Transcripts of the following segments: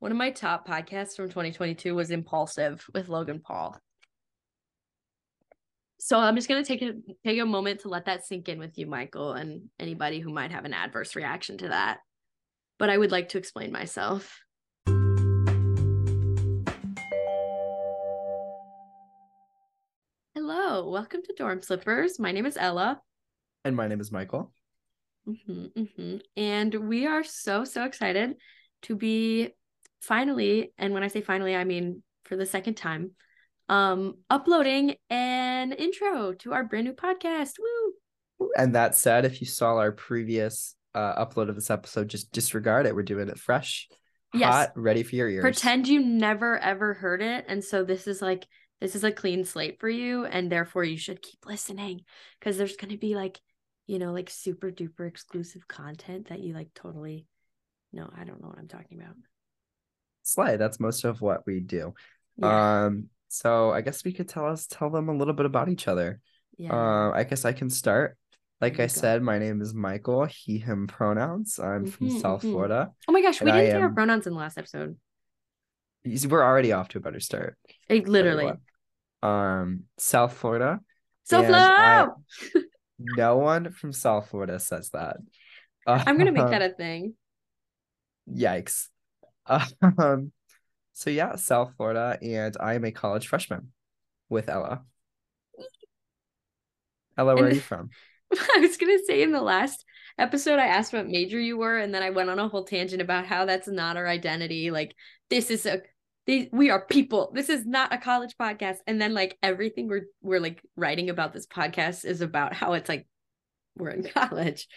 One of my top podcasts from 2022 was Impulsive with Logan Paul. So I'm just gonna take a take a moment to let that sink in with you, Michael, and anybody who might have an adverse reaction to that. But I would like to explain myself. Hello, welcome to Dorm Slippers. My name is Ella. And my name is Michael. hmm hmm And we are so, so excited to be finally, and when I say finally, I mean for the second time, um, uploading an intro to our brand new podcast. Woo! And that said, if you saw our previous uh, upload of this episode, just disregard it. We're doing it fresh, Yes. hot, ready for your ears. Pretend you never ever heard it. And so this is like, this is a clean slate for you. And therefore you should keep listening because there's going to be like, you know, like super duper exclusive content that you like totally, no, I don't know what I'm talking about. Slay. That's most of what we do. Yeah. Um, so I guess we could tell us tell them a little bit about each other. yeah. Uh, I guess I can start. Like There I you go. said, my name is Michael. He, him pronouns. I'm from Mhm, South. Florida. oh my gosh. We didn't say our pronouns in the last episode. We're already off to a better start. Like, literally. Um, South Florida. So and I- flow. No one from South Florida says that. I'm gonna make that a thing. Yikes. Um, so yeah, South Florida, and I am a college freshman with Ella. Ella, where are you from? I was gonna say in the last episode, I asked what major you were, and then I went on a whole tangent about how that's not our identity. Like this is a these, we are people. This is not a college podcast. And then like everything we're we're like writing about this podcast is about how it's like we're in college.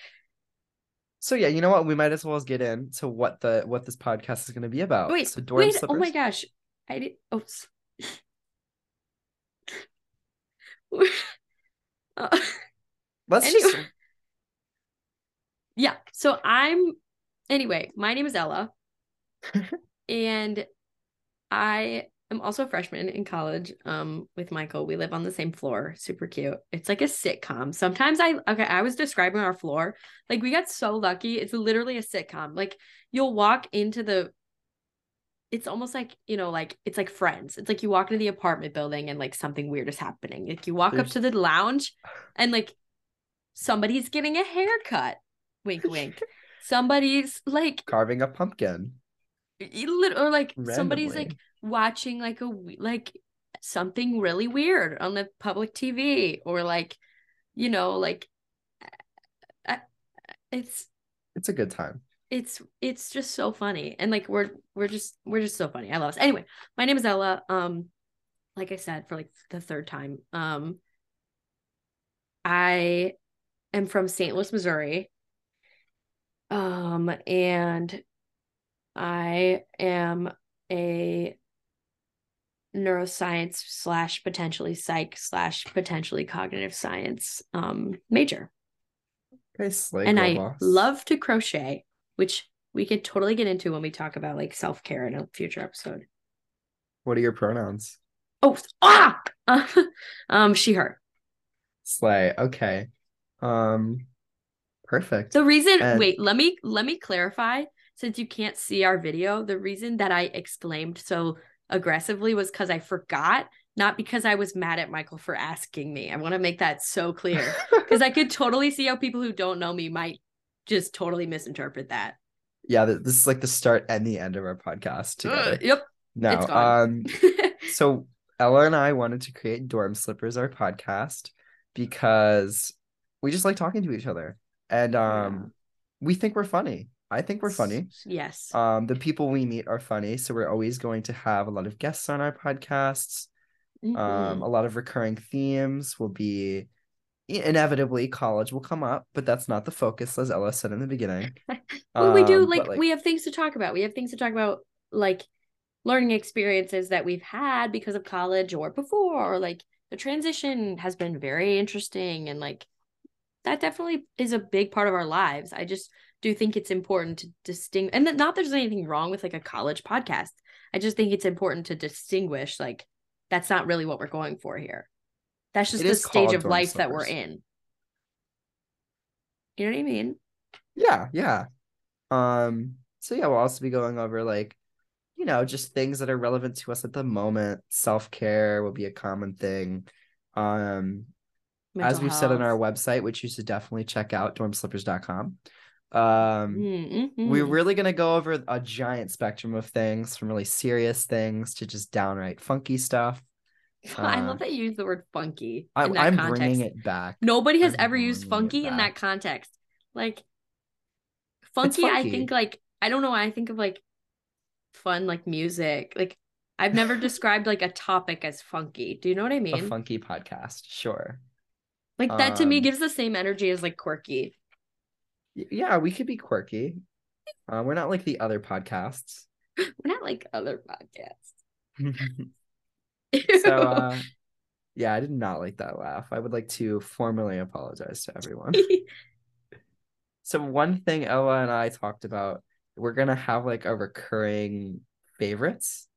So yeah, you know what? We might as well get into what the what this podcast is going to be about. Wait, so dorm wait, slippers. oh my gosh. I did oh Uh, Let's Anyway. just yeah so i'm anyway my name is ella and i am also a freshman in college um with michael. We live on the same floor. Super cute. It's like a sitcom. Sometimes i okay i was describing our floor. Like we got so lucky. It's literally a sitcom. Like you'll walk into the it's almost like you know like it's like friends. It's like you walk into the apartment building and like something weird is happening. Like you walk up to the lounge and like somebody's getting a haircut. Wink wink. Somebody's like carving a pumpkin. Or like somebody's like watching like a like something really weird on the public TV or like you know like uh, it's It's a good time. it's it's just so funny. And like we're we're just we're just so funny. I love us. Anyway my name is ella. Um like i said for like the third time um i am from st louis missouri. Um and i am a neuroscience slash potentially psych slash potentially cognitive science um major Okay, slay, and I boss. love to crochet, which we could totally get into when we talk about like self care in a future episode. What are your pronouns? Oh, ah, um, she, her. Slay. Okay. Um, perfect. The reason, And- wait, let me let me clarify. Since you can't see our video, the reason that I exclaimed so aggressively was because I forgot, not because I was mad at Michael for asking me. I want to make that so clear because I could totally see how people who don't know me might just totally misinterpret that. yeah, this is like the start and the end of our podcast together. Ugh, yep. no, um, so Ella and I wanted to create Dorm Slippers, our podcast, because we just like talking to each other, and um, we think we're funny. I think we're funny. Yes. Um, the people we meet are funny, so we're always going to have a lot of guests on our podcasts. Um, Mhm. a lot of recurring themes will be inevitably college will come up, but that's not the focus, as Ella said in the beginning. well, we do Um, like, but, we have things to talk about. We have things to talk about, like learning experiences that we've had because of college or before, or like the transition has been very interesting and like that definitely is a big part of our lives. I just do think it's important to distinguish, and that- not there's anything wrong with like a college podcast. I just think it's important to distinguish like that's not really what we're going for here. That's just It the stage of life that we're in. You know what I mean? Yeah, yeah. Um, so yeah, we'll also be going over like, you know, just things that are relevant to us at the moment. Self care will be a common thing. Um, Mental as we've said on our website, which you should definitely check out, dormslippers.com. Um, Mm, we're really going to go over a giant spectrum of things from really serious things to just downright funky stuff. I uh, love that you use the word funky I, context. bringing it back. Nobody has I'm ever used funky in that context. Like funky, I think like I don't know. Why I think of like fun, like music. Like I've never described like a topic as funky. Do you know what I mean? A funky podcast, sure. Like that to me um, gives the same energy as like quirky. Yeah, we could be quirky. Uh, we're not like the other podcasts. We're not like other podcasts. so uh yeah, I did not like that laugh. I would like to formally apologize to everyone. So one thing Ella and I talked about, we're gonna have like a recurring favorites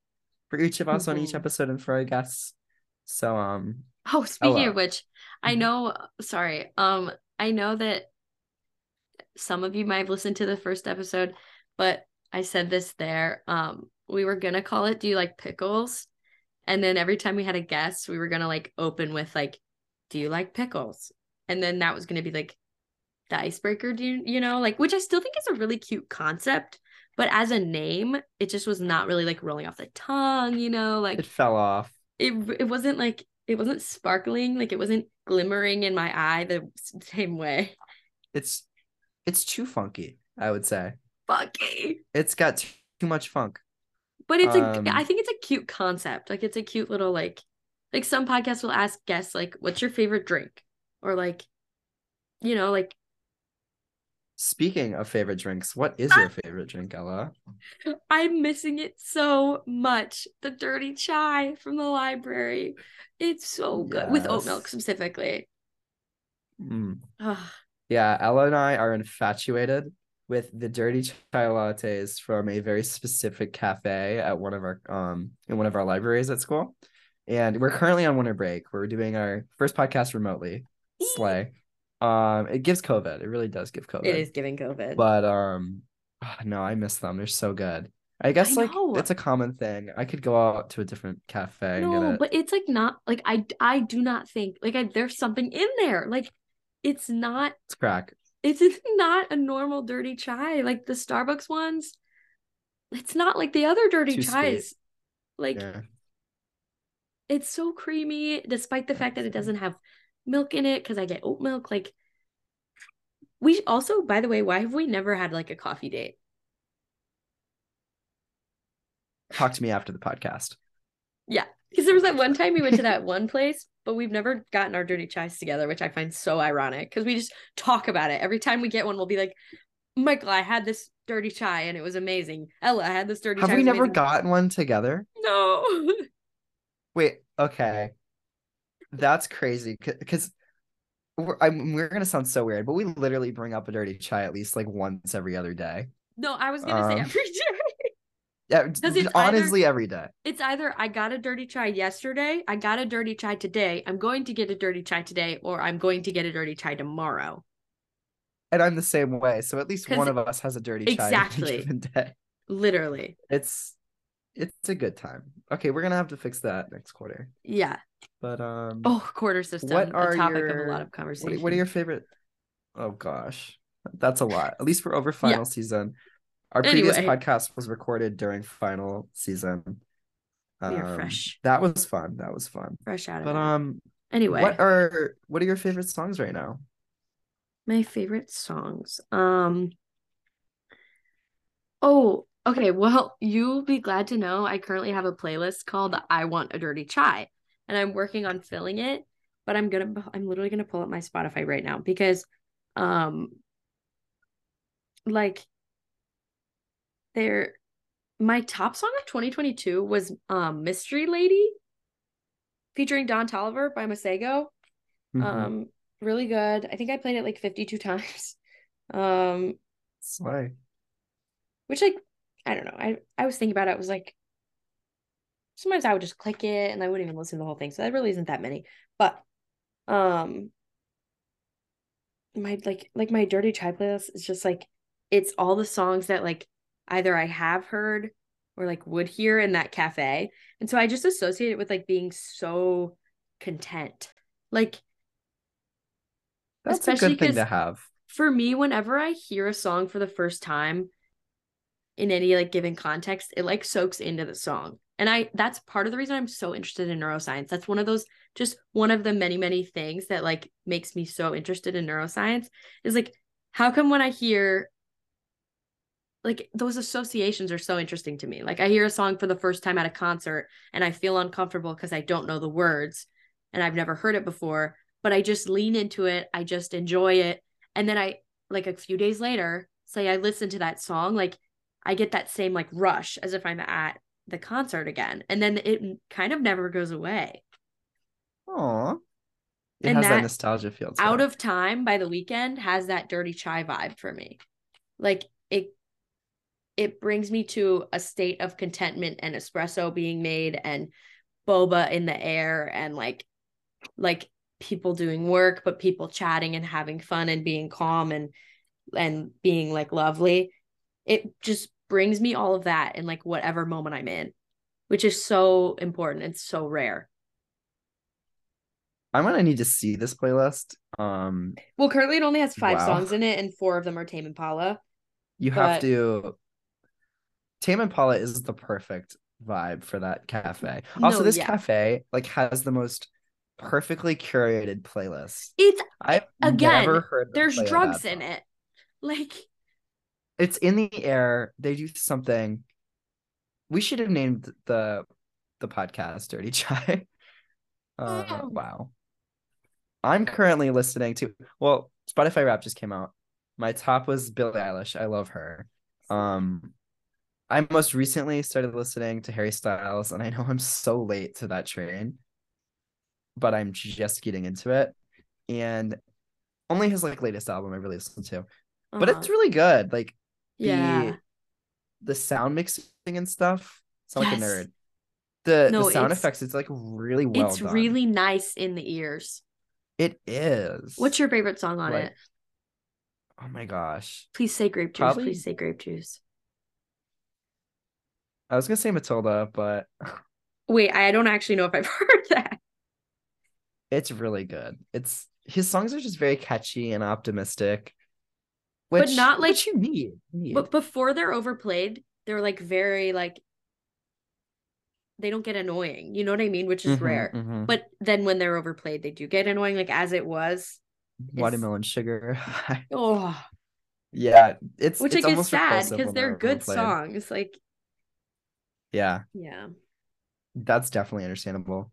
for each of us on each Mhm. episode and for our guests. So um Oh, speaking of which, I Mhm. know, sorry. Um, I know that some of you might have listened to the first episode, but I said this there. Um, we were gonna call it Do You Like Pickles? And then every time we had a guest, we were gonna like open with like, Do you like pickles? And then that was gonna be like the icebreaker, do you you know, like which I still think is a really cute concept, but as a name, it just was not really like rolling off the tongue, you know, like it fell off. it it wasn't like it wasn't sparkling like it wasn't glimmering in my eye the same way It's it's too funky, I would say. funky It's got too, too much funk. but it's Um, a i think it's a cute concept like it's a cute little like like some podcasts will ask guests like what's your favorite drink or like you know like Speaking of favorite drinks, what is your favorite drink, Ella? i'm missing it so much the dirty chai from the library it's so good with oat milk specifically Mm. Yeah, Ella and I are infatuated with the dirty chai lattes from a very specific cafe at one of our um in one of our libraries at school. And we're currently on winter break. We're doing our first podcast remotely. Slay. Um it gives COVID. It really does give COVID. it is giving covid But um ah, no, I miss them. They're so good. I guess like know. it's a common thing. I could go out to a different cafe No, it. but it's like not like I I do not think like I, there's something in there. Like it's not It's crack. it's not a normal dirty chai like the Starbucks ones. It's not like the other dirty Too sweet. chais. Like Yeah. it's so creamy despite the fact that it doesn't have milk in it because I get oat milk. Like we also, by the way, why have we never had like a coffee date? Talk to me after the podcast. Yeah. Because there was that one time we went to that one place, but we've never gotten our dirty chais together, which I find so ironic because we just talk about it. Every time we get one, we'll be like, Michael, I had this dirty chai and it was amazing. Ella, I had this dirty Have we never amazing." gotten one together? No. Wait, okay. That's crazy because we're, I'm, we're gonna sound so weird, but we literally bring up a dirty chai at least like once every other day. no, I was gonna say Um, every day. Yeah, it's honestly, every day. It's either I got a dirty chai yesterday, I got a dirty chai today, I'm going to get a dirty chai today, or I'm going to get a dirty chai tomorrow. And I'm the same way. So at least one of us has a dirty chai Exactly. day. Literally. It's it's a good time. Okay, we're gonna have to fix that next quarter. Yeah. But um, Oh, quarter system. What are a topic of your- a lot of conversation. are- what are your favorite? Oh gosh, that's a lot. At least we're over final season. Our previous podcast was recorded during final season. We are Um, fresh. That was fun. That was fun. fresh out of it. But um, Anyway, what are what are your favorite songs right now? my favorite songs. Um Oh, okay. Well, you'll be glad to know I currently have a playlist called I Want a Dirty Chai, and I'm working on filling it, but I'm gonna I'm literally gonna pull up my Spotify right now because um like there my top song of 2022 was um Mystery Lady featuring Don Toliver by Masego. Mhm. Um really good. I think I played it like 52 times. Um Slay. which like I don't know. I I was thinking about it. I was like, sometimes I would just click it and I wouldn't even listen to the whole thing. So that really isn't that many. But um my like like my dirty chai playlist is just like it's all the songs that like either I have heard or like would hear in that cafe. And so I just associate it with like being so content. Like That's a good thing to have. For me, whenever I hear a song for the first time in any like given context, it like soaks into the song. And I that's part of the reason I'm so interested in neuroscience. That's one of those just one of the many, many things that like makes me so interested in neuroscience is like how come when I hear like those associations are so interesting to me. Like I hear a song for the first time at a concert and I feel uncomfortable because I don't know the words and I've never heard it before, but I just lean into it. I just enjoy it. And then I like a few days later, say I listen to that song, like I get that same like rush as if I'm at the concert again. And then it kind of never goes away. Oh. It and has that, that nostalgia feel. Out of time by the Weeknd has that dirty chai vibe for me. Like it it brings me to a state of contentment and espresso being made and boba in the air and like like people doing work but people chatting and having fun and being calm and and being like lovely it just brings me all of that in like whatever moment i'm in which is so important and so rare i'm gonna need to see this playlist um well currently it only has five wow. songs in it and four of them are tame impala you but... have to Tame Impala is the perfect vibe for that cafe. Also, no, this yeah. cafe like has the most perfectly curated playlist. It's I've again never heard there's drugs in it. Like it's in the air. They do something. We should have named the the podcast Dirty Chai. Uh, oh. wow. I'm currently listening to well, Spotify rap just came out. My top was Billie Eilish. I love her. Um I most recently started listening to Harry Styles, and I know I'm so late to that train, but I'm just getting into it. And only his like latest album I really listened to, uh-huh. but it's uh-huh. really good. Like, yeah, the, the sound mixing and stuff. Sound yes. like a nerd. The, no, the sound effects, it's like really well. It's done. really nice in the ears. It is. What's your favorite song on like, it? Oh my gosh! Please say grape juice. Probably... Please say grape juice. I was gonna say Matilda, but wait, I don't actually know if I've heard that. It's really good. It's his songs are just very catchy and optimistic. Which, but not like you need, need. But before they're overplayed, they're like very like they don't get annoying. You know what I mean? Which is mm-hmm, rare. Mm-hmm. But then when they're overplayed, they do get annoying. Like as it was. Watermelon sugar. oh. Yeah, it's which it's like is sad because they're, they're good songs. Like yeah. Yeah. That's definitely understandable.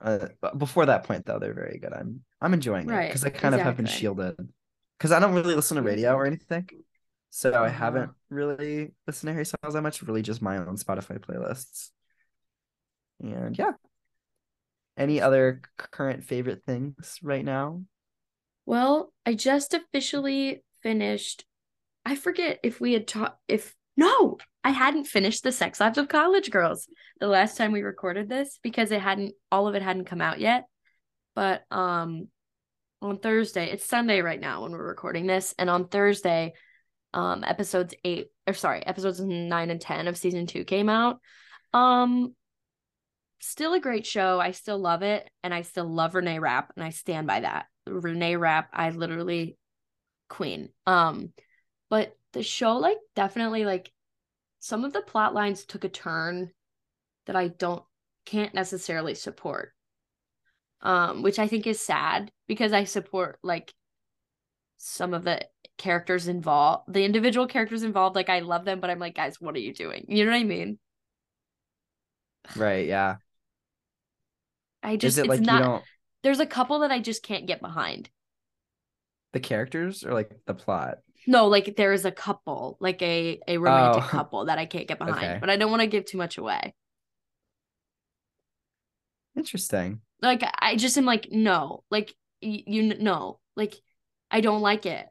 Uh, before that point, though, they're very good. I'm I'm enjoying right, it because I kind exactly. of have been shielded because I don't really listen to radio or anything, so. I haven't really listened to Harry Styles that much. Really, just my own Spotify playlists. And yeah, any other current favorite things right now? Well, I just officially finished. I forget if we had taught if no, I hadn't finished the Sex Lives of College Girls the last time we recorded this because it hadn't all of it hadn't come out yet. But um on Thursday, it's Sunday right now when we're recording this, and on Thursday, um episodes 8 or sorry, episodes 9 and 10 of season 2 came out. Um still a great show. I still love it and I still love Renee Rapp and I stand by that. Renee Rapp, I literally queen. Um but the show like definitely like some of the plot lines took a turn that I don't can't necessarily support. Um, which I think is sad because I support like some of the characters involved, the individual characters involved. Like I love them, but I'm like, guys, what are you doing? You know what I mean? Right. Yeah. I just it it's like not. There's a couple that I just can't get behind. The characters or like the plot? No, like there is a couple, like a a romantic oh. couple that I can't get behind, okay. but I don't want to give too much away. Interesting. Like I just am like no, like you, you know, like I don't like it.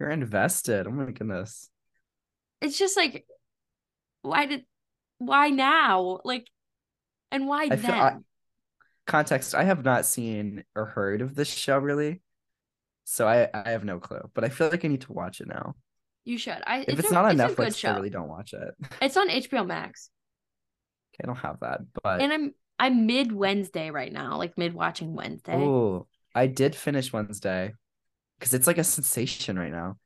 You're invested. Oh my goodness. It's just like why did why now? Like and why I then? Feel, I, context, I have not seen or heard of this show really. So I I have no clue, but I feel like I need to watch it now. You should. I If it's, it's, a, not on it's Netflix, I really don't watch it. It's on HBO Max. I don't have that, but And I'm I'm mid Wednesday right now, like mid watching Wednesday. oh, I did finish Wednesday because it's like a sensation right now,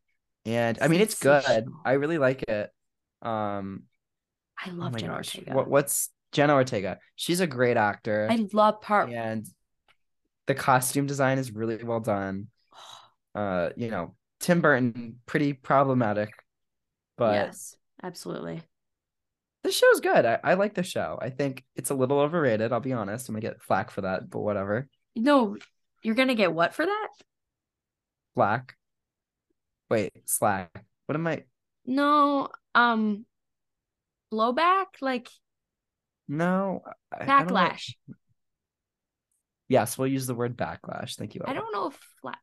and I mean it's good. I really like it. Um, I oh love my Jenna gosh, Ortega. what what's Jenna Ortega? She's a great actor, I love her. and the costume design is really well done. Uh, you know, Tim Burton pretty problematic, but yes, absolutely. The show's good. I, I like the show. I think it's a little overrated. I'll be honest. I'm gonna get flack for that, but whatever. No, you're gonna get what for that? Flack. Wait, slack. What am I? No, um, blowback, like No, I, I backlash. Yes, we'll use the word backlash. Thank you. I don't know if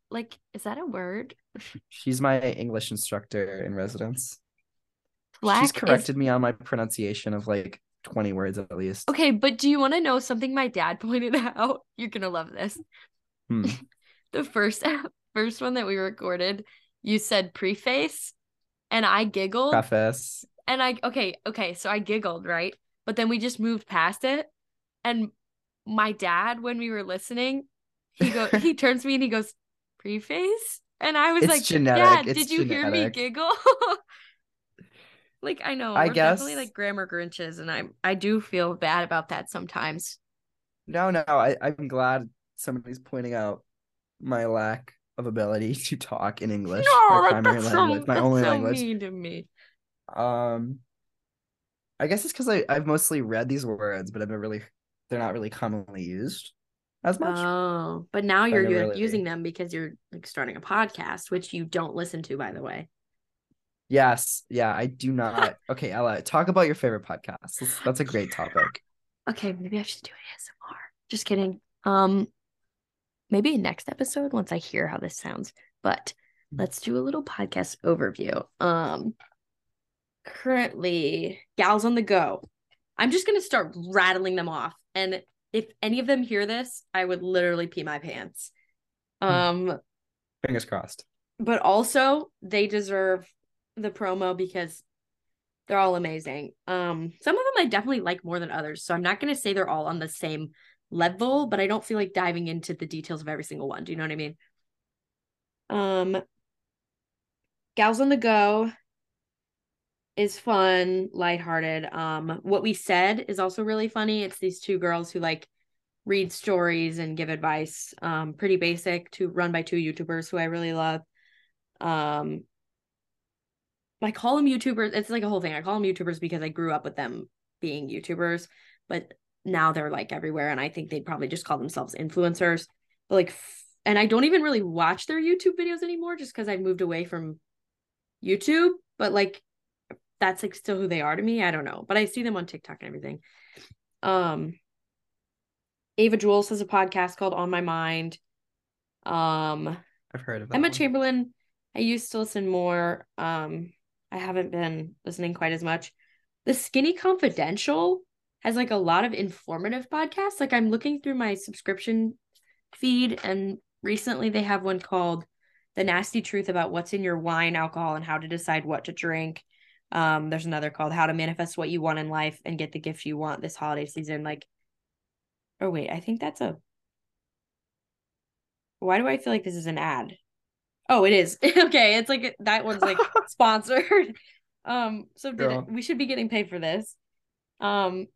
like, is that a word? She's my English instructor in residence. Flack She's is- corrected me on my pronunciation of like 20 words at least. Okay, but do you want to know something my dad pointed out? You're gonna love this. Hmm. The first first one that we recorded, you said preface, and I giggled. Preface. And I okay, okay, so I giggled, right? But then we just moved past it. And my dad, when we were listening, he go he turns to me and he goes, preface? And I was It's like, genetic, Dad, it's did you hear me giggle? Like I know I we're definitely like grammar grinches, and I I do feel bad about that sometimes. No, no, I, I'm glad somebody's pointing out my lack of ability to talk in English. no, my primary that's language, so, my that's only so language. mean to me. Um, I guess it's because I I've mostly read these words, but I've been really they're not really commonly used as much. Oh, but now you're really- using them because you're like starting a podcast, which you don't listen to, by the way. Yes, yeah, I do not. Okay, Ella, talk about your favorite podcast. That's, that's a great topic. Okay, maybe I should do an ASMR. Just kidding. Um, maybe next episode once I hear how this sounds. But let's do a little podcast overview. Um, currently, gals on the go. I'm just gonna start rattling them off, and if any of them hear this, I would literally pee my pants. Um, Fingers crossed. but also they deserve the promo because they're all amazing. Um, some of them I definitely like more than others, so I'm not gonna say they're all on the same level, but I don't feel like diving into the details of every single one. Do you know what I mean? Um, Gals on the Go is fun, lighthearted. Um, what we said is also really funny. It's these two girls who like read stories and give advice. Um, pretty basic to run by two YouTubers who I really love. Um, I call them YouTubers. It's like a whole thing. I call them YouTubers because I grew up with them being YouTubers, but now they're like everywhere, and I think they'd probably just call themselves influencers. But like, f- and I don't even really watch their YouTube videos anymore, just because I've moved away from YouTube. But like, that's like still who they are to me. I don't know, but I see them on TikTok and everything. Um, Ava Jules has a podcast called On My Mind. Um, I've heard of. Emma one. Chamberlain, I used to listen more. Um, I haven't been listening quite as much. The Skinny Confidential has like a lot of informative podcasts. Like I'm looking through my subscription feed, and recently they have one called The Nasty Truth About What's in Your Wine, Alcohol, and How to Decide What to Drink. Um, there's another called How to Manifest What You Want in Life and Get the Gift You Want this holiday season. Like, oh wait, I think that's a why do I feel like this is an ad? Oh, it is. okay, it's like that one's like sponsored. Um, so did Girl. we should be getting paid for this. Um,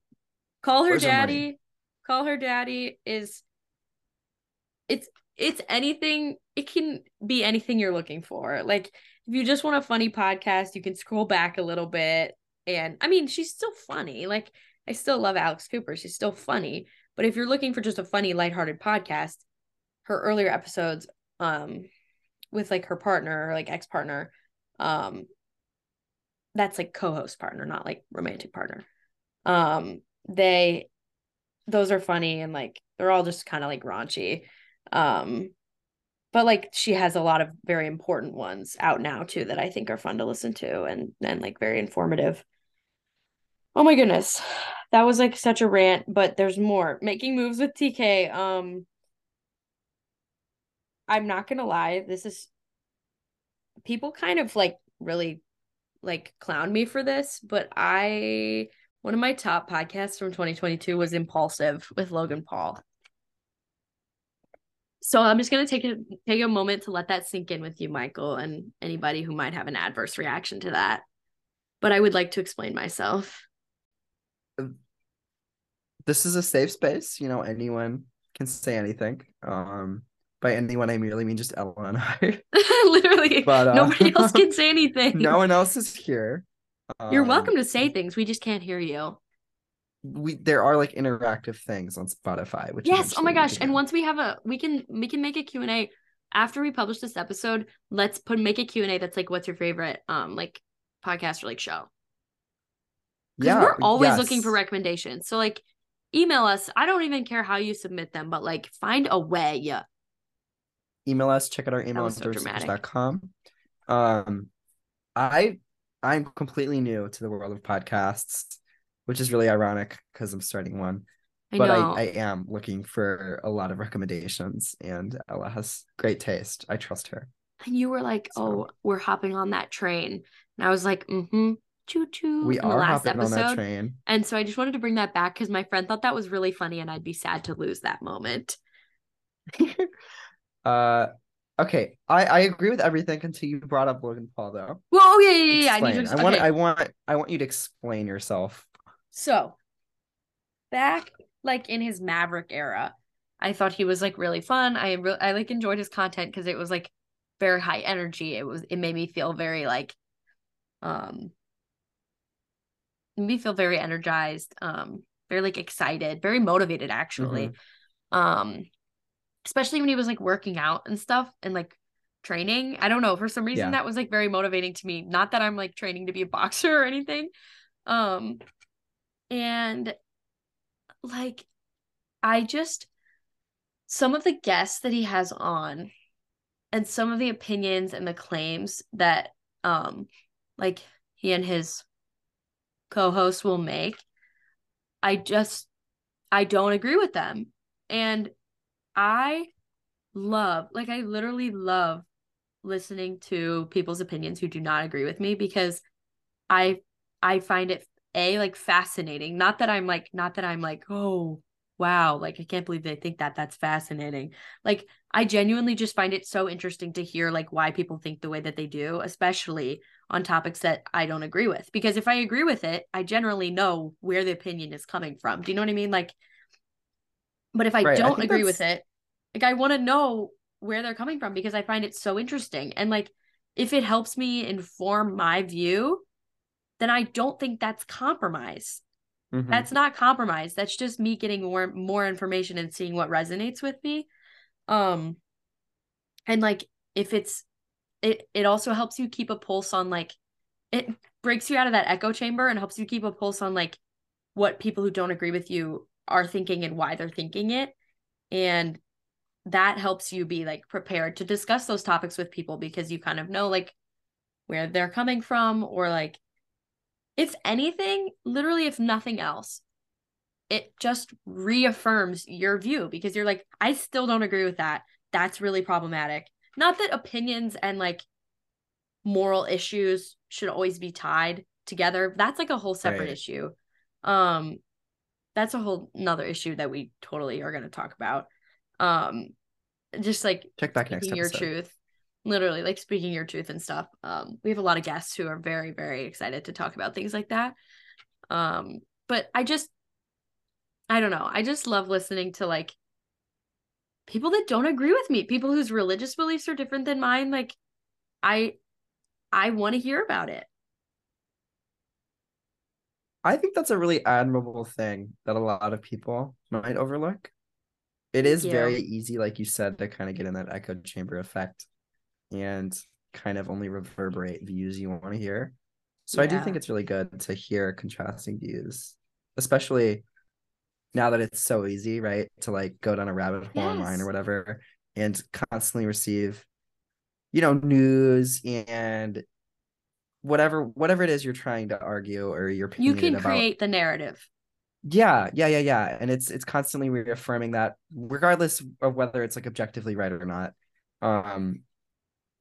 call her Where's daddy. Call her daddy is it's it's anything it can be anything you're looking for. Like if you just want a funny podcast, you can scroll back a little bit and I mean, she's still funny. Like I still love Alex Cooper. She's still funny, but if you're looking for just a funny lighthearted podcast, her earlier episodes um with like her partner or like ex-partner um that's like co-host partner not like romantic partner. Um they those are funny and like they're all just kind of like raunchy. Um but like she has a lot of very important ones out now too that I think are fun to listen to and and like very informative. Oh my goodness. That was like such a rant but there's more. Making moves with TK um I'm not gonna lie, this is people kind of like really like clown me for this, but I one of my top podcasts from 2022 was Impulsive with Logan Paul. So I'm just gonna take a take a moment to let that sink in with you, Michael, and anybody who might have an adverse reaction to that. But I would like to explain myself. This is a safe space. You know, anyone can say anything. Um, by anyone, I merely mean just Ella and I. Literally, but uh, nobody else can say anything. No one else is here. You're um, welcome to say things. We just can't hear you we there are like interactive things on Spotify. Which yes, oh my gosh! And once we have a, we can we can make a Q and A after we publish this episode. Let's put make a Q and A that's like, what's your favorite um like podcast or like show? Yeah, we're always yes. looking for recommendations. So like, email us. I don't even care how you submit them, but like, find a way. Email us. Check out our email on so. Um, I I'm completely new to the world of podcasts which is really ironic because I'm starting one. I but I, I am looking for a lot of recommendations, and Ella has great taste. I trust her. And you were like, so. "Oh, we're hopping on that train," and I was like, "Mm-hmm." Choo choo. We are hopping episode. on that train. And so I just wanted to bring that back because my friend thought that was really funny, and I'd be sad to lose that moment. uh, okay. I I agree with everything until you brought up Logan Paul, though. Well, oh yeah, yeah, yeah. I, need to, explain. I want, I want, I want you to explain yourself. So, back like in his Maverick era, I thought he was like really fun. I really I like enjoyed his content because it was like very high energy. It was it made me feel very like um me feel very energized, um, very like excited, very motivated actually. Mm-hmm. Um especially when he was like working out and stuff and like training. I don't know, for some reason yeah. that was like very motivating to me. Not that I'm like training to be a boxer or anything. Um and like, I just, some of the guests that he has on and some of the opinions and the claims that, um, like he and his co-host will make, I just, I don't agree with them. And I love, like, I literally love listening to people's opinions who do not agree with me because I I find it a like fascinating. Not that i'm like not that i'm like oh wow like i can't believe they think that. That's fascinating. Like i genuinely just find it so interesting to hear like why people think the way that they do especially on topics that i don't agree with. Because if i agree with it i generally know where the opinion is coming from. Do you know what i mean? Like but if i right, don't I agree that's... with it like i want to know where they're coming from because i find it so interesting and like if it helps me inform my view then I don't think that's compromise. Mm-hmm. That's not compromise. That's just me getting more more information and seeing what resonates with me. Um and like if it's it it also helps you keep a pulse on like it breaks you out of that echo chamber and helps you keep a pulse on like what people who don't agree with you are thinking and why they're thinking it. And that helps you be like prepared to discuss those topics with people because you kind of know like where they're coming from or like if anything, literally, if nothing else, it just reaffirms your view because you're like, I still don't agree with that. That's really problematic. Not that opinions and like moral issues should always be tied together. That's like a whole separate right. issue. Um, that's a whole another issue that we totally are going to talk about. Um, just like check back next your truth literally like speaking your truth and stuff um we have a lot of guests who are very very excited to talk about things like that. Um but i just i don't know i just love listening to like people that don't agree with me people whose religious beliefs are different than mine like i i want to hear about it i think that's a really admirable thing that a lot of people might overlook it is very easy like you said to kind of get in that echo chamber effect and kind of only reverberate views you want to hear. So yeah. I do think it's really good to hear contrasting views, especially now that it's so easy, right? To like go down a rabbit hole yes. online or whatever and constantly receive, you know, news and whatever whatever it is you're trying to argue or you're you can create the narrative yeah yeah yeah yeah and it's it's constantly reaffirming that regardless of whether it's like objectively right or not um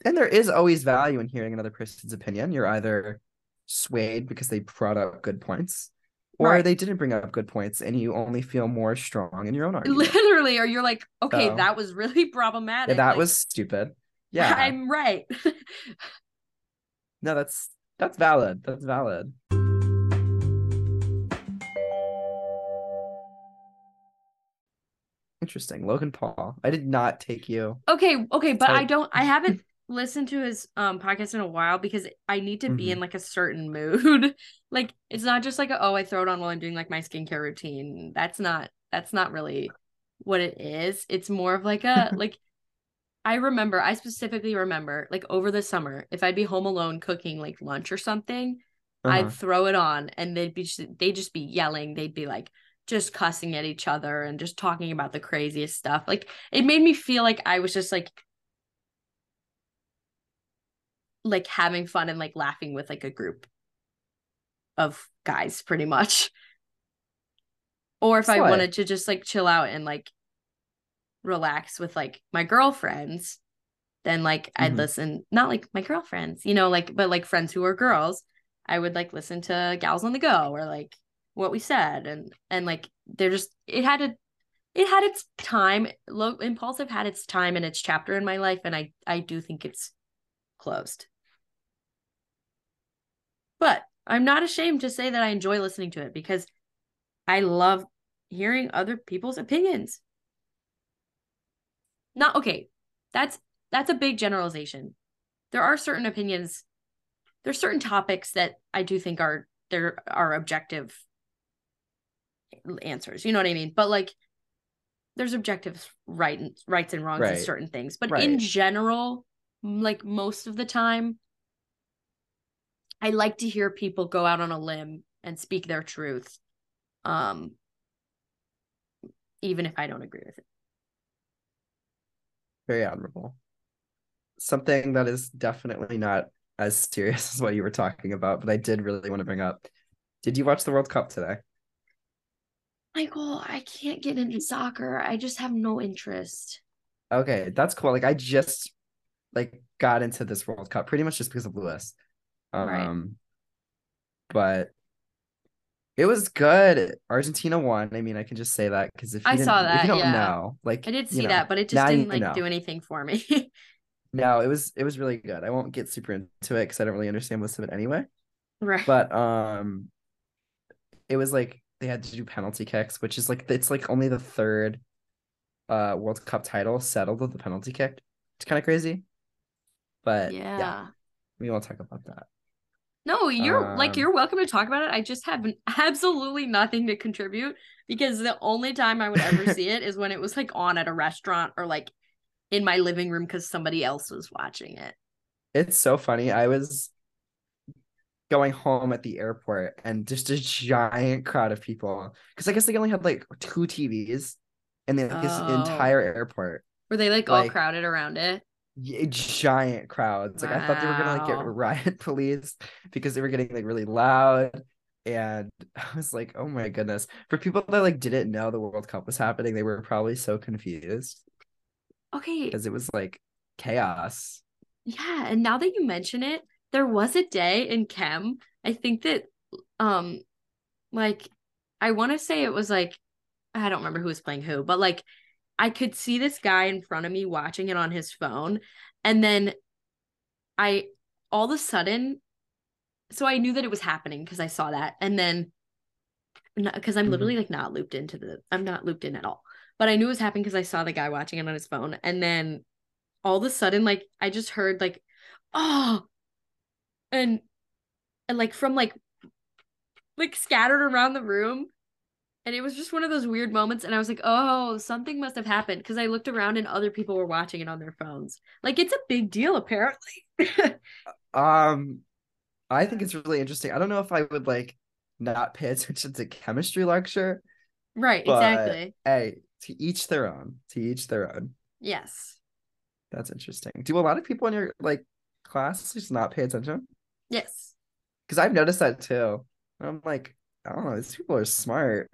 and there is always value in hearing another person's opinion. You're either swayed because they brought up good points or Right. they didn't bring up good points and you only feel more strong in your own argument. Literally, or you're like, okay, So- that was really problematic. Yeah, that like, was stupid. Yeah. I'm right. No, that's that's valid. That's valid. Interesting. Logan Paul. I did not take you. okay, okay, but So- I don't I haven't listened to his um podcast in a while because I need to be Mhm. in like a certain mood. like it's not just like a, oh, I throw it on while I'm doing like my skincare routine. That's not that's not really what it is. It's more of like a like I remember, I specifically remember like over the summer, if I'd be home alone cooking like lunch or something, Uh-huh. I'd throw it on and they'd be they'd just be yelling. They'd be like just cussing at each other and just talking about the craziest stuff. Like it made me feel like I was just like like having fun and like laughing with like a group of guys pretty much. Or if I wanted to just like chill out and like relax with like my girlfriends, then like I'd Mhm. listen, not like my girlfriends, you know, like, but like friends who are girls, I would like listen to Gals on the Go or like what we said. And, and like, they're just, it had a, it had its time. Low impulsive had its time and its chapter in my life. And I, I do think it's closed. But I'm not ashamed to say that I enjoy listening to it because I love hearing other people's opinions. Not okay. That's that's a big generalization. There are certain opinions, there's certain topics that I do think are there are objective answers. You know what I mean? But like there's objective right and rights and wrongs in certain things. But Right. in general, like most of the time, I like to hear people go out on a limb and speak their truth. Um even if I don't agree with it. Very admirable. Something that is definitely not as serious as what you were talking about, but I did really want to bring up. Did you watch the World Cup today? Michael, I can't get into soccer. I just have no interest. Okay, that's cool. Like I just like got into this World Cup pretty much just because of Lewis. Um Right. but it was good. Argentina won. I mean, I can just say that because if you I saw if that, you don't yeah. know, like I did you see know, that, but it just didn't like know. do anything for me. No, it was it was really good. I won't get super into it because I don't really understand most of it anyway. right. But um, it was like they had to do penalty kicks, which is like it's like only the third uh World Cup title settled with the penalty kick. It's kind of crazy, but yeah. yeah, we won't talk about that. No, you're like Um, you're welcome to talk about it. I just have absolutely nothing to contribute because the only time I would ever see it is when it was like on at a restaurant or like in my living room because somebody else was watching it. It's so funny. I was going home at the airport and just a giant crowd of people because I guess they only had like two TVs in the like, this Oh. entire airport. Were they like all crowded around it? Giant crowds. Like I thought they were gonna like get riot police because they were getting like really loud. And I was like, oh my goodness. For people that like didn't know the World Cup was happening, they were probably so confused Okay. because it was like chaos. Yeah, and now that you mention it, there was a day in chem. I think that um like I want to say it was like I don't remember who was playing who, but like I could see this guy in front of me watching it on his phone and then I all of a sudden so I knew that it was happening because I saw that and then because I'm Mhm. literally like not looped into the I'm not looped in at all. But I knew it was happening because I saw the guy watching it on his phone and then all of a sudden like I just heard like oh and and like from like like scattered around the room and it was just one of those weird moments and I was like oh something must have happened because I looked around and other people were watching it on their phones like it's a big deal apparently Um, I think it's really interesting. I don't know if I would like not pay attention to chemistry lecture. right exactly Hey, to each their own. To each their own. yes That's interesting. Do a lot of people in your like class just not pay attention? yes Because I've noticed that too. I'm like, I don't know, these people are smart.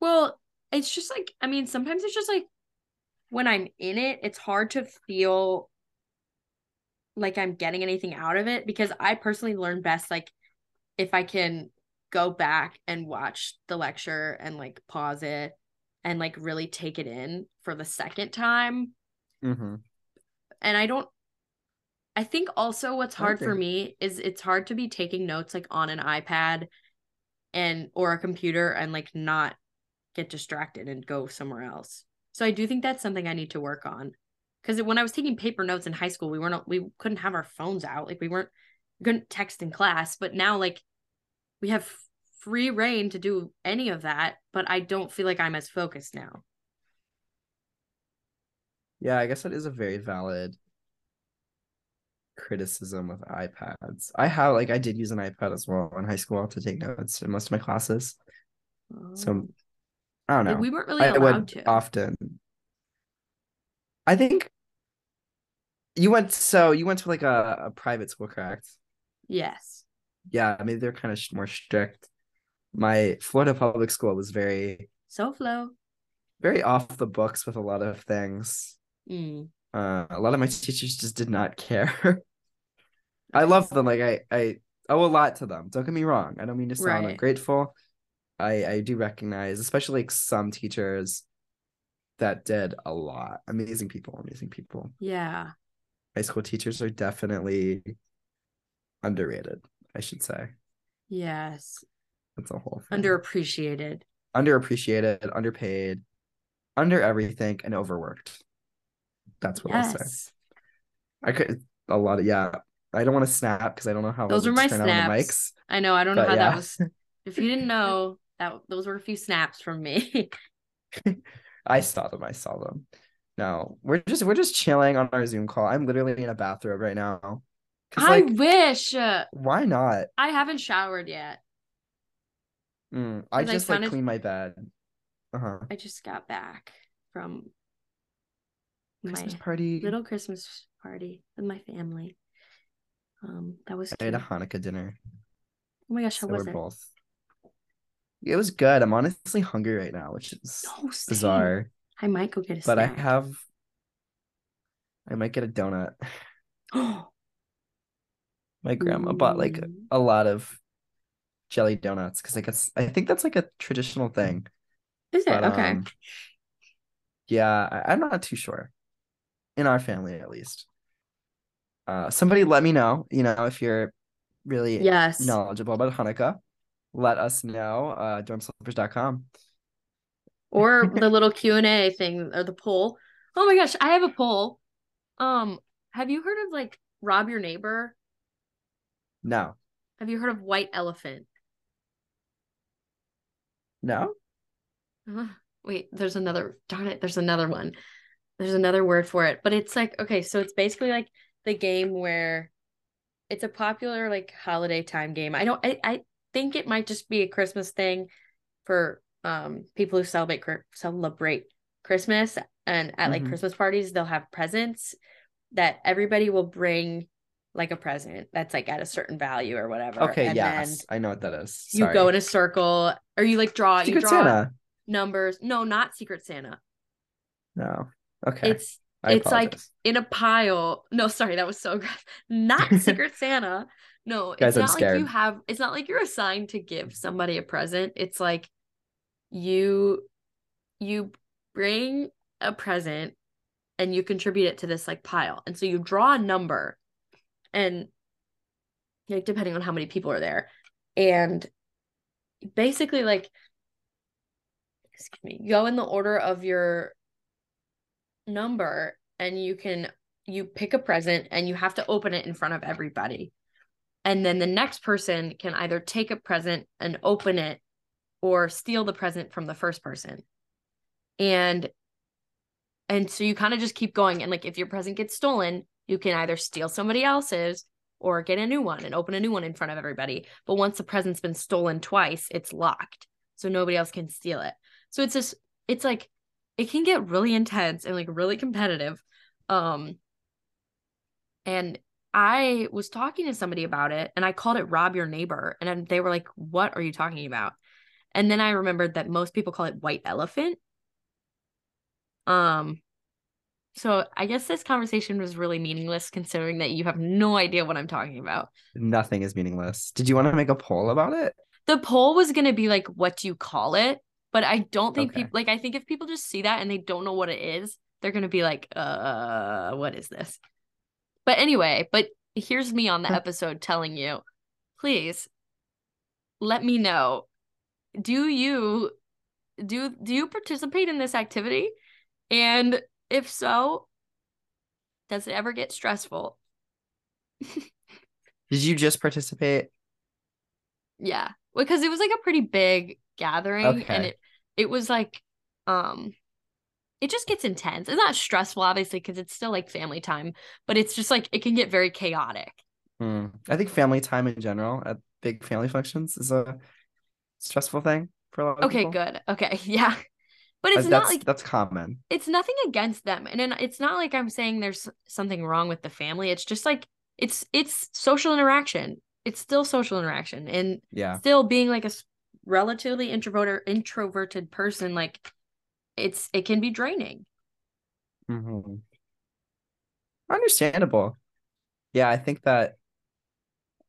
Well it's just like I mean sometimes it's just like when I'm in it it's hard to feel like I'm getting anything out of it because I personally learn best like if I can go back and watch the lecture and like pause it and like really take it in for the second time. Mm-hmm. And I don't I think also what's hard for me is it's hard to be taking notes like on an iPad and or a computer and like not get distracted and go somewhere else. So I do think that's something I need to work on. Cuz when I was taking paper notes in high school, we weren't we couldn't have our phones out. Like we weren't we couldn't text in class, but now like we have free reign to do any of that, but I don't feel like I'm as focused now. Yeah, I guess that is a very valid criticism of iPads. I have like I did use an iPad as well in high school to take notes in most of my classes. So oh. I don't know. Like, we weren't really I allowed to. often. I think you went so you went to like a, a private school, correct? yes. Yeah, I mean they're kind of more strict. My Florida public school was very SoFlo. very off the books with a lot of things. Mm. Uh, a lot of my teachers just did not care. I love them. Like I, I owe a lot to them. Don't get me wrong. I don't mean to sound Right. ungrateful. I, I do recognize, especially like some teachers that did a lot. Amazing people, amazing people. Yeah. High school teachers are definitely underrated, I should say. Yes. That's a whole thing. Underappreciated. underappreciated, underpaid, under everything, and overworked. That's what I'll say. I could a lot of yeah. I don't want to snap because I don't know how Those are my on the snaps. mics. I know. I don't know how yeah. that was. If you didn't know, that those were a few snaps from me. I saw them. I saw them. No, we're just we're just chilling on our Zoom call. I'm literally in a bathrobe right now. I like, wish. uh, why not? I haven't showered yet. Mm, I just like clean my bed. Uh huh. I just got back from my Christmas party. little Christmas party with my family. Um, that was I had a. Hanukkah dinner. Oh my gosh, how So was we're it? both. It was good. I'm honestly hungry right now, which is No, bizarre. I might go get a But I have I might get a donut. My grandma bought like a lot of jelly donuts because I guess I think that's like a traditional thing. Is it But okay? um yeah, I, I'm not too sure. In our family at least. Uh somebody let me know, you know, if you're really yes. knowledgeable about Hanukkah. Let us know. Uh dormslippers.com. Or the little Q and A thing or the poll. Oh my gosh, I have a poll. Um, have you heard of like rob your neighbor? No. Have you heard of white elephant? No? Uh, wait, there's another. Darn it, there's another one. There's another word for it, but it's like okay, so it's basically like the game where it's a popular like holiday time game. I don't. I, I think it might just be a Christmas thing for um people who celebrate celebrate Christmas and at like Mhm. Christmas parties they'll have presents that everybody will bring like a present that's like at a certain value or whatever. Okay, and yes. I know what that is. you go in a circle or you like draw you Secret draw Santa. numbers. No, not Secret Santa. No. Okay. It's I it's like in a pile. No, sorry, that was so aggressive. Not Secret Santa. No, Guys, it's I'm not like you have. It's not like you're assigned to give somebody a present. It's like you you bring a present and you contribute it to this like pile, and so you draw a number, and like depending on how many people are there, and basically like excuse me, go in the order of your number and you can you pick a present and you have to open it in front of everybody. And then the next person can either take a present and open it or steal the present from the first person. And and so you kind of just keep going and like if your present gets stolen, you can either steal somebody else's or get a new one and open a new one in front of everybody. But once the present's been stolen twice, it's locked. So nobody else can steal it. So it's just it's like it can get really intense and like really competitive. Um and I was talking to somebody about it and I called it rob your neighbor and then they were like what are you talking about? And then I remembered that most people call it white elephant. Um So I guess this conversation was really meaningless considering that you have no idea what I'm talking about. Nothing is meaningless. Did you want to make a poll about it? The poll was going to be like, what do you call it? But I don't think Okay. people, like, I think if people just see that and they don't know what it is, they're going to be like, uh, what is this? But anyway, but here's me on the episode telling you, please let me know. Do you do do you participate in this activity? And if so, does it ever get stressful? Did you just participate? Yeah, because it was like a pretty big gathering and it it was like um it just gets intense. It's not stressful obviously because it's still like family time, but it's just like it can get very chaotic. Hmm. I think family time in general at big family functions is a stressful thing for a lot of people. Okay, people. good. Okay, yeah. But it's that's not like that's common. it's nothing against them. And it's not like I'm saying there's something wrong with the family. It's just like it's it's social interaction. It's still social interaction and Yeah. still being like a relatively introverted introverted person like it's it can be draining. mm-hmm. Understandable. Yeah, I think that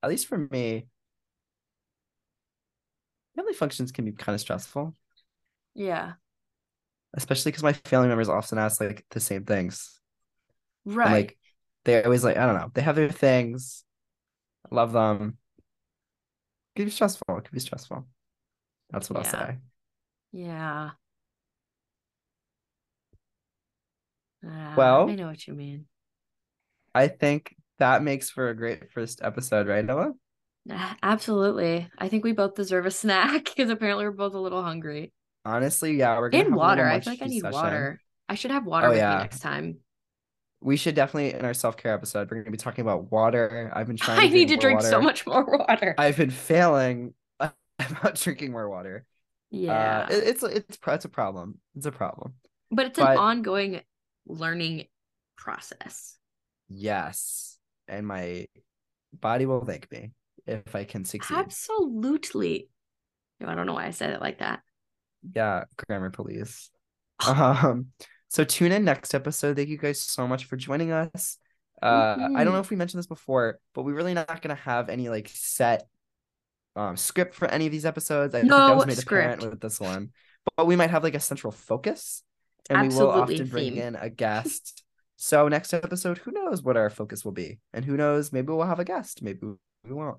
at least for me, family functions can be kind of stressful, Yeah. especially because my family members often ask like the same things. And, Right. like they're always like, I don't know, they have their things. I love them. It can be stressful. It can be stressful. That's what I'll say. yeah. Ah, Well- I know what you mean. I think that makes for a great first episode, right, Ella? Ah, Absolutely. I think we both deserve a snack because apparently we're both a little hungry. Honestly, yeah, we're gonna And have a little water. I feel like I need water. I should have water Oh, with yeah. me next time. We should definitely in our self-care episode, we're gonna be talking about water. I've been trying to I need to drink so much more water. I've been failing about drinking more water. yeah. Uh, it- it's it's it's a problem. It's a problem. but it's but- an ongoing learning process. Yes, and my body will thank me if I can succeed. Absolutely. No, I don't know why I said it like that. Yeah, grammar police. um, so tune in next episode. Thank you guys so much for joining us. Uh, I don't know Mhm. if we mentioned this before, but we're really not gonna have any like set um script for any of these episodes. I think that No was made apparent script. with this one, but we might have like a central focus, and we will Absolutely often bring theme. in a guest. so next episode, who knows what our focus will be, and who knows, maybe we'll have a guest, maybe we won't.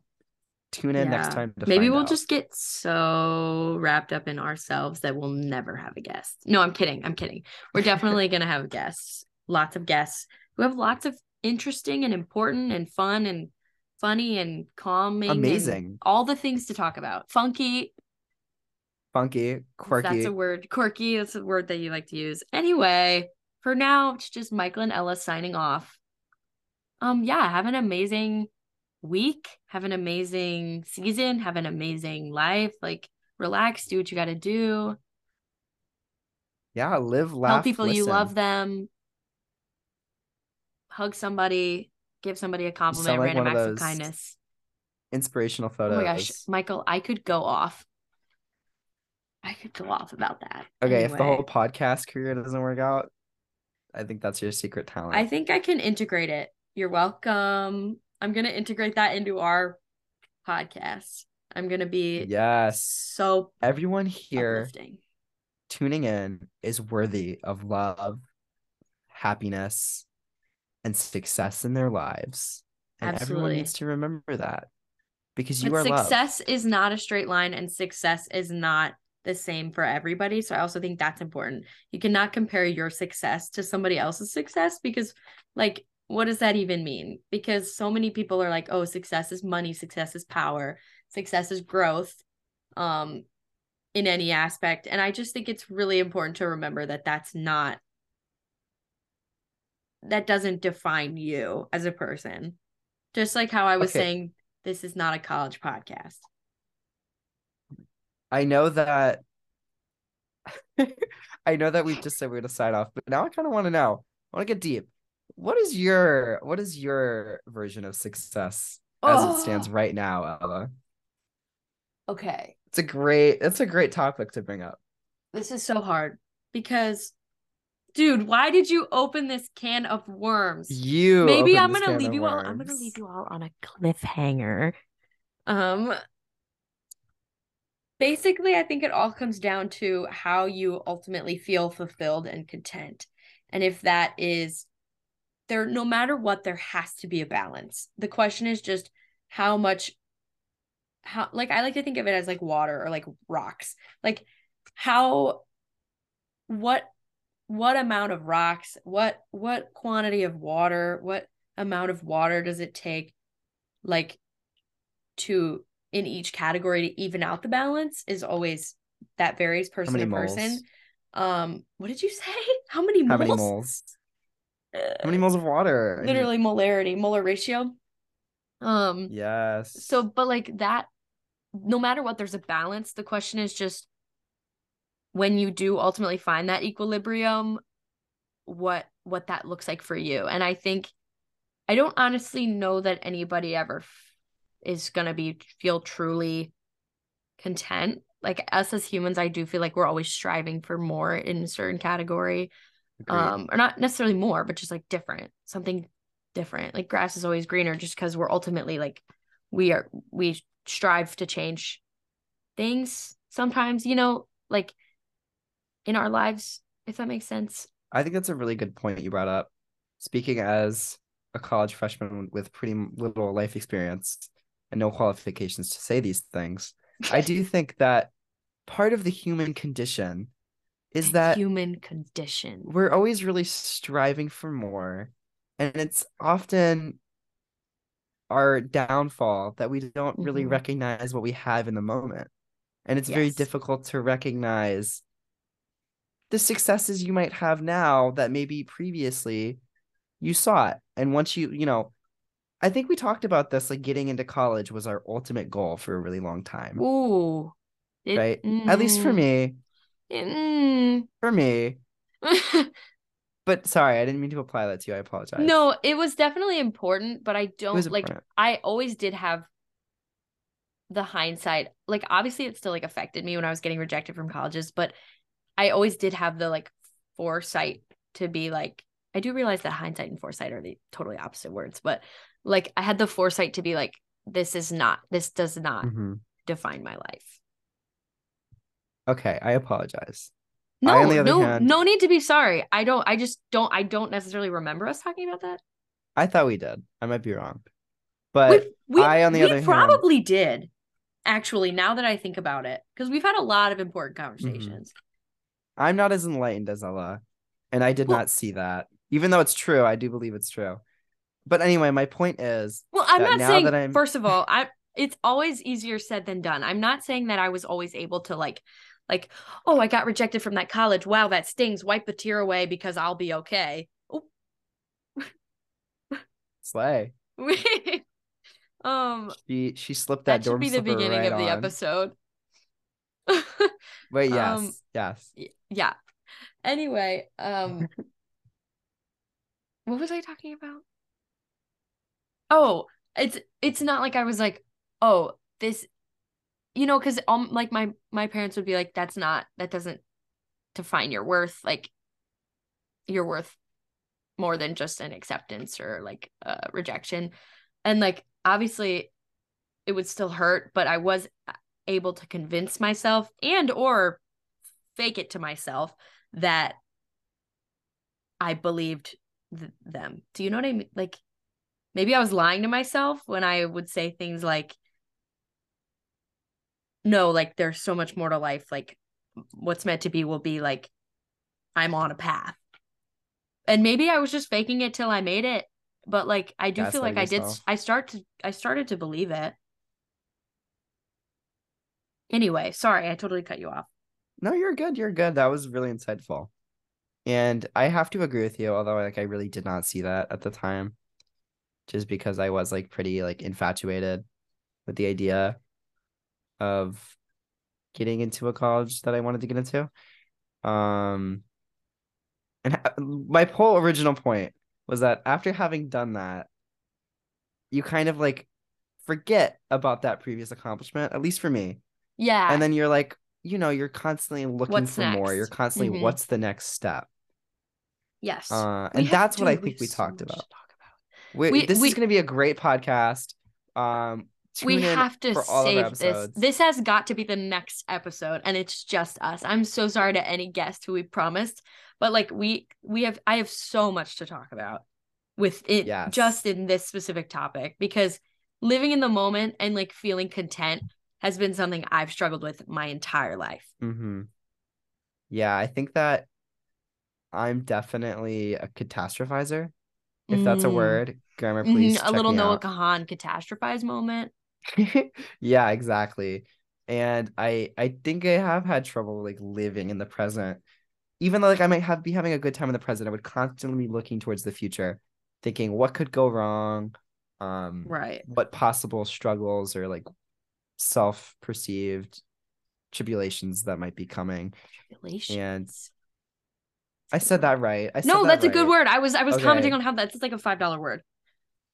Tune in next time. To Maybe we'll out. just get so wrapped up in ourselves that we'll never have a guest. No, I'm kidding. I'm kidding. We're definitely going to have guests, lots of guests who have lots of interesting and important and fun and funny and calming. and Amazing. all the things to talk about. Funky. Funky, quirky. That's a word. Quirky. That's a word that you like to use. Anyway, for now, it's just Michael and Ella signing off. Um, yeah, have an amazing week. Have an amazing season. Have an amazing life. Like, relax. Do what you got to do. Yeah, live, laugh, Tell people you love them. Hug somebody. Give somebody a compliment. like Random one of acts of kindness. Inspirational photos. Oh my gosh, Michael, I could go off. I could go off about that. Okay, if the whole podcast career doesn't work out, I think that's your secret talent. I think I can integrate it. You're welcome. I'm gonna integrate that into our podcast. I'm gonna be yes, so everyone here uplifting. tuning in is worthy of love, happiness, and success in their lives. And everyone needs to remember that because you But are loved. success is not a straight line, and success is not the same for everybody. So I also think that's important. You cannot compare your success to somebody else's success because, like, what does that even mean? Because so many people are like, oh, success is money, success is power, success is growth. Um, in any aspect. And I just think it's really important to remember that that's not, that doesn't define you as a person. Just like how I was Okay. saying, this is not a college podcast. I know that I know that we just said we are gonna sign off, but now I kind of want to know. I want to get deep. What is your what is your version of success as it stands Oh. right now, Ella? Okay. It's a great it's a great topic to bring up. This is so hard because Dude, why did you open this can of worms? You Maybe I'm gonna leave of you all. I'm gonna leave you all on a cliffhanger. Um, basically, I think it all comes down to how you ultimately feel fulfilled and content, and if that is there, no matter what, there has to be a balance. The question is just how much. How like I like to think of it as like water or like rocks. Like how what what amount of rocks what what quantity of water what amount of water does it take like to in each category to even out the balance is always that varies person to moles? person um what did you say how many moles? How many moles? Uh, How many moles of water? Literally molarity molar ratio um Yes. so but like that no matter what there's a balance the question is just when you do ultimately find that equilibrium what what that looks like for you and i think i don't honestly know that anybody ever is going to be feel truly content like us as humans i do feel like we're always striving for more in a certain category Agreed. um or not necessarily more but just like different something different like grass is always greener just because we're ultimately like we are we strive to change things sometimes you know like in our lives if that makes sense I think that's a really good point you brought up. Speaking as a college freshman with pretty little life experience and no qualifications to say these things, I do think that part of the human condition is that human condition we're always really striving for more. And it's often our downfall that we don't really Mhm. recognize what we have in the moment. And it's very difficult to recognize the successes you might have now that maybe previously you saw it. And once you, you know, I think we talked about this like getting into college was our ultimate goal for a really long time, ooh It- right? At least for mm, me, mm. for me. But sorry, I didn't mean to apply that to you. I apologize. no it was definitely important but i don't like i always did have the hindsight like obviously it still like affected me when i was getting rejected from colleges but i always did have the like foresight to be like i do realize that hindsight and foresight are the totally opposite words but like i had the foresight to be like this is not this does not Mhm. define my life Okay, I apologize. no I, on the other no hand- no need to be sorry i don't i just don't i don't necessarily remember us talking about that I thought we did. I might be wrong. But we, we, I, on the other hand- probably did actually now that i think about it because we've had a lot of important Mm-hmm. conversations I'm not as enlightened as Ella, and I did Well- not see that. Even though it's true, I do believe it's true. But anyway, my point is well i'm not saying that I'm- first of all i it's always easier said than done. I'm not saying that i was always able to like like oh i got rejected from that college. Wow that stings. Wipe the tear away because i'll be okay. Oh Slay. um She she slipped that, that should be the beginning right of the on. episode. Wait, yes, um, yes. Yeah. Anyway um what was i talking about oh it's it's not like i was like oh this you know because um like my my parents would be like that's not that doesn't define your worth like you're worth more than just an acceptance or like uh, rejection and like obviously it would still hurt but i was able to convince myself and or fake it to myself that i believed th- them. Do you know what i mean? Like maybe i was lying to myself when i would say things like no like there's so much more to life like what's meant to be will be like i'm on a path and maybe i was just faking it till i made it but like i do feel like i did i start to i started to believe it anyway sorry i totally cut you off No, you're good. You're good. That was really insightful. And I have to agree with you, although like I really did not see that at the time. Just because I was like pretty like infatuated with the idea of getting into a college that I wanted to get into. Um and ha- my whole original point was that after having done that, you kind of like forget about that previous accomplishment, at least for me. yeah and then you're like you know you're constantly looking What's for more next? you're constantly Mhm. what's the next step Yes. Uh, and that's what I think we so talked about. talk about. We, We- this we- is going to be a great podcast. Um, we have to for all of our save this. This has got to be the next episode, and it's just us. I'm so sorry to any guest who we promised, but like we we have I have so much to talk about with it Yes. just in this specific topic because living in the moment and like feeling content has been something I've struggled with my entire life. Mm-hmm. Yeah, I think that I'm definitely a catastrophizer, if that's a Mm. word. Grammar, Mhm, please. a little Noah out. Kahan catastrophize moment. yeah, exactly. And I I think I have had trouble like living in the present. Even though like I might have be having a good time in the present, I would constantly be looking towards the future, thinking what could go wrong, um, Right. what possible struggles or like self-perceived tribulations that might be coming. Relations. I said that right. I said No, that that's a good word. I was I was Okay. commenting on how that's like a five dollar word.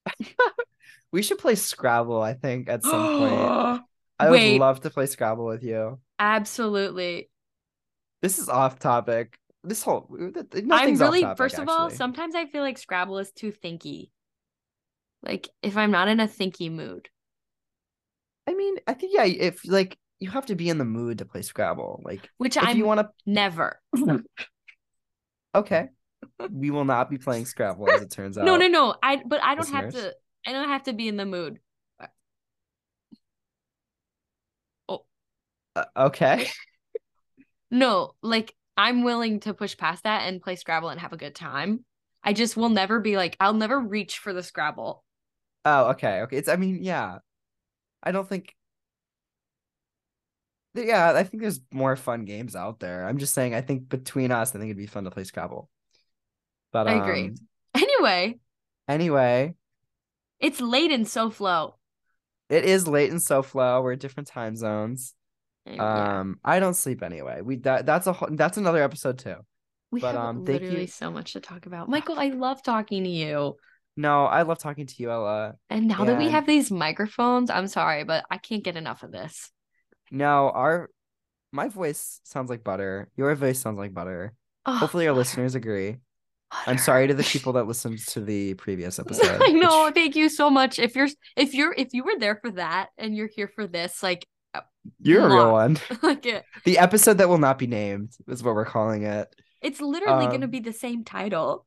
We should play Scrabble, I think, at some point. I Wait. would love to play Scrabble with you. Absolutely. This is off topic. This whole nothing's I'm off really topic, first of all, sometimes I feel like Scrabble is too thinky. Like if I'm not in a thinky mood. I mean, I think yeah, if like you have to be in the mood to play Scrabble. Like Which I'm you want to never. okay. we will not be playing Scrabble as it turns out. No, no, no. I but I don't have to I don't have to be in the mood. Uh, okay. No, like I'm willing to push past that and play Scrabble and have a good time. I just will never be like I'll never reach for the Scrabble. Oh, okay. Okay. It's I mean, yeah. I don't think yeah, I think there's more fun games out there. I'm just saying I think between us, I think it'd be fun to play Scrabble. But I agree. um, Anyway, anyway, it's late in SoFlo. it is late in SoFlo. We're different time zones. Yeah. Um, I don't sleep anyway. We that that's a whole, that's another episode too. We but, have um, thank literally you- so much to talk about. Michael, I love talking to you. No, I love talking to you, Ella. And now that we have these microphones, I'm sorry, but I can't get enough of this. No, our my voice sounds like butter. Your voice sounds like butter. Oh, Hopefully, our butter, listeners agree. I'm sorry to the people that listened to the previous episode. I know. which- Thank you so much. If you're if you're if you were there for that and you're here for this, like You're a real one. like it, The episode that will not be named is what we're calling it. it's literally gonna Um, be the same title.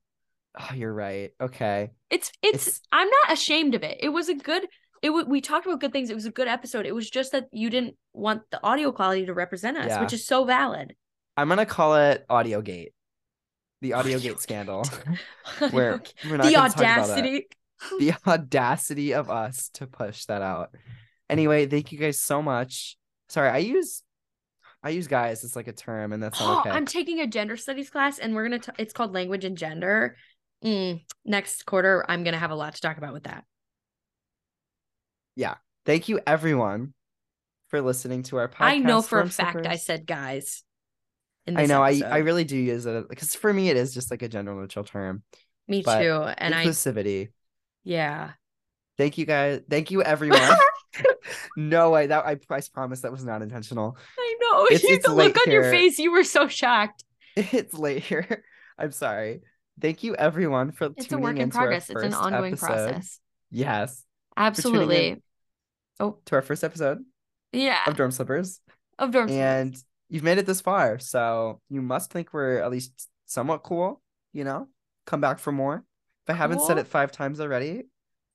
Oh, you're right. Okay. It's it's, It's- I'm not ashamed of it. It was a good it w- we talked about good things. It was a good episode. It was just that you didn't want the audio quality to represent us, Yeah. which is so valid. I'm gonna call it Audio Gate, The AudioGate scandal. Where we're not the gonna talk about that. audacity. the audacity of us to push that out. Anyway, thank you guys so much. Sorry, I use I use guys as like a term, and that's not okay. I'm taking a gender studies class, and we're gonna. T- it's called language and gender. Mm, next quarter, I'm gonna have a lot to talk about with that. Thank you everyone for listening to our podcast. I know for a fact I said guys. In I know I I really do use it because for me it is just like a general neutral term. Me too, and I Inclusivity. yeah. Thank you guys. Thank you everyone. no way that I, I promise that was not intentional. I know. It's- it's the look on your here. face, you were so shocked. It's late here. I'm sorry. Thank you everyone for It's a tuning work in into our progress. It's an ongoing episode. process. Yes, Absolutely. Oh, to our first episode Yeah. of Dorm Slippers. Of dorm Slippers. and you've made it this far so you must think we're at least somewhat cool you know come back for more if i haven't said it five times already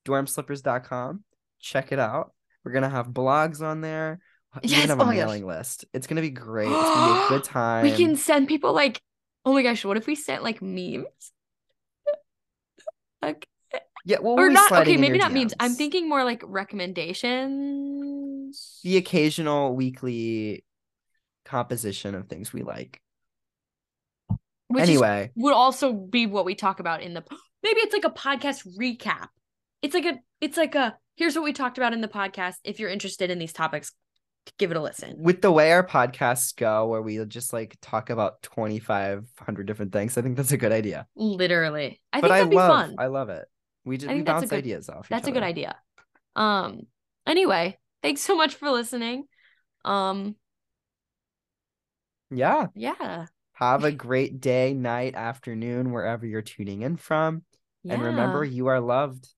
dormslippers.com check it out we're gonna have blogs on there we Yes, even have oh a my gosh. mailing list it's gonna be great it's gonna be a good time We can send people like, oh my gosh, what if we sent like memes? like yeah well, or not okay, maybe not memes. I'm thinking more like recommendations. the occasional weekly composition of things we like Which is- anyway would also be what we talk about in the maybe it's like a podcast recap. It's like a it's like a here's what we talked about in the podcast. If you're interested in these topics, give it a listen. with the way our podcasts go where we just like talk about 2500 different things i think that's a good idea Literally. I but think I that'd be love fun. I love it. We just we think that's a bounce good- ideas off. each That's a good idea. Um anyway, thanks so much for listening. Um Yeah. yeah. Have a great day, night, afternoon, wherever you're tuning in from. Yeah. And remember, you are loved.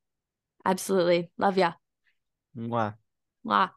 Absolutely. Love ya. Mwah. Mwah.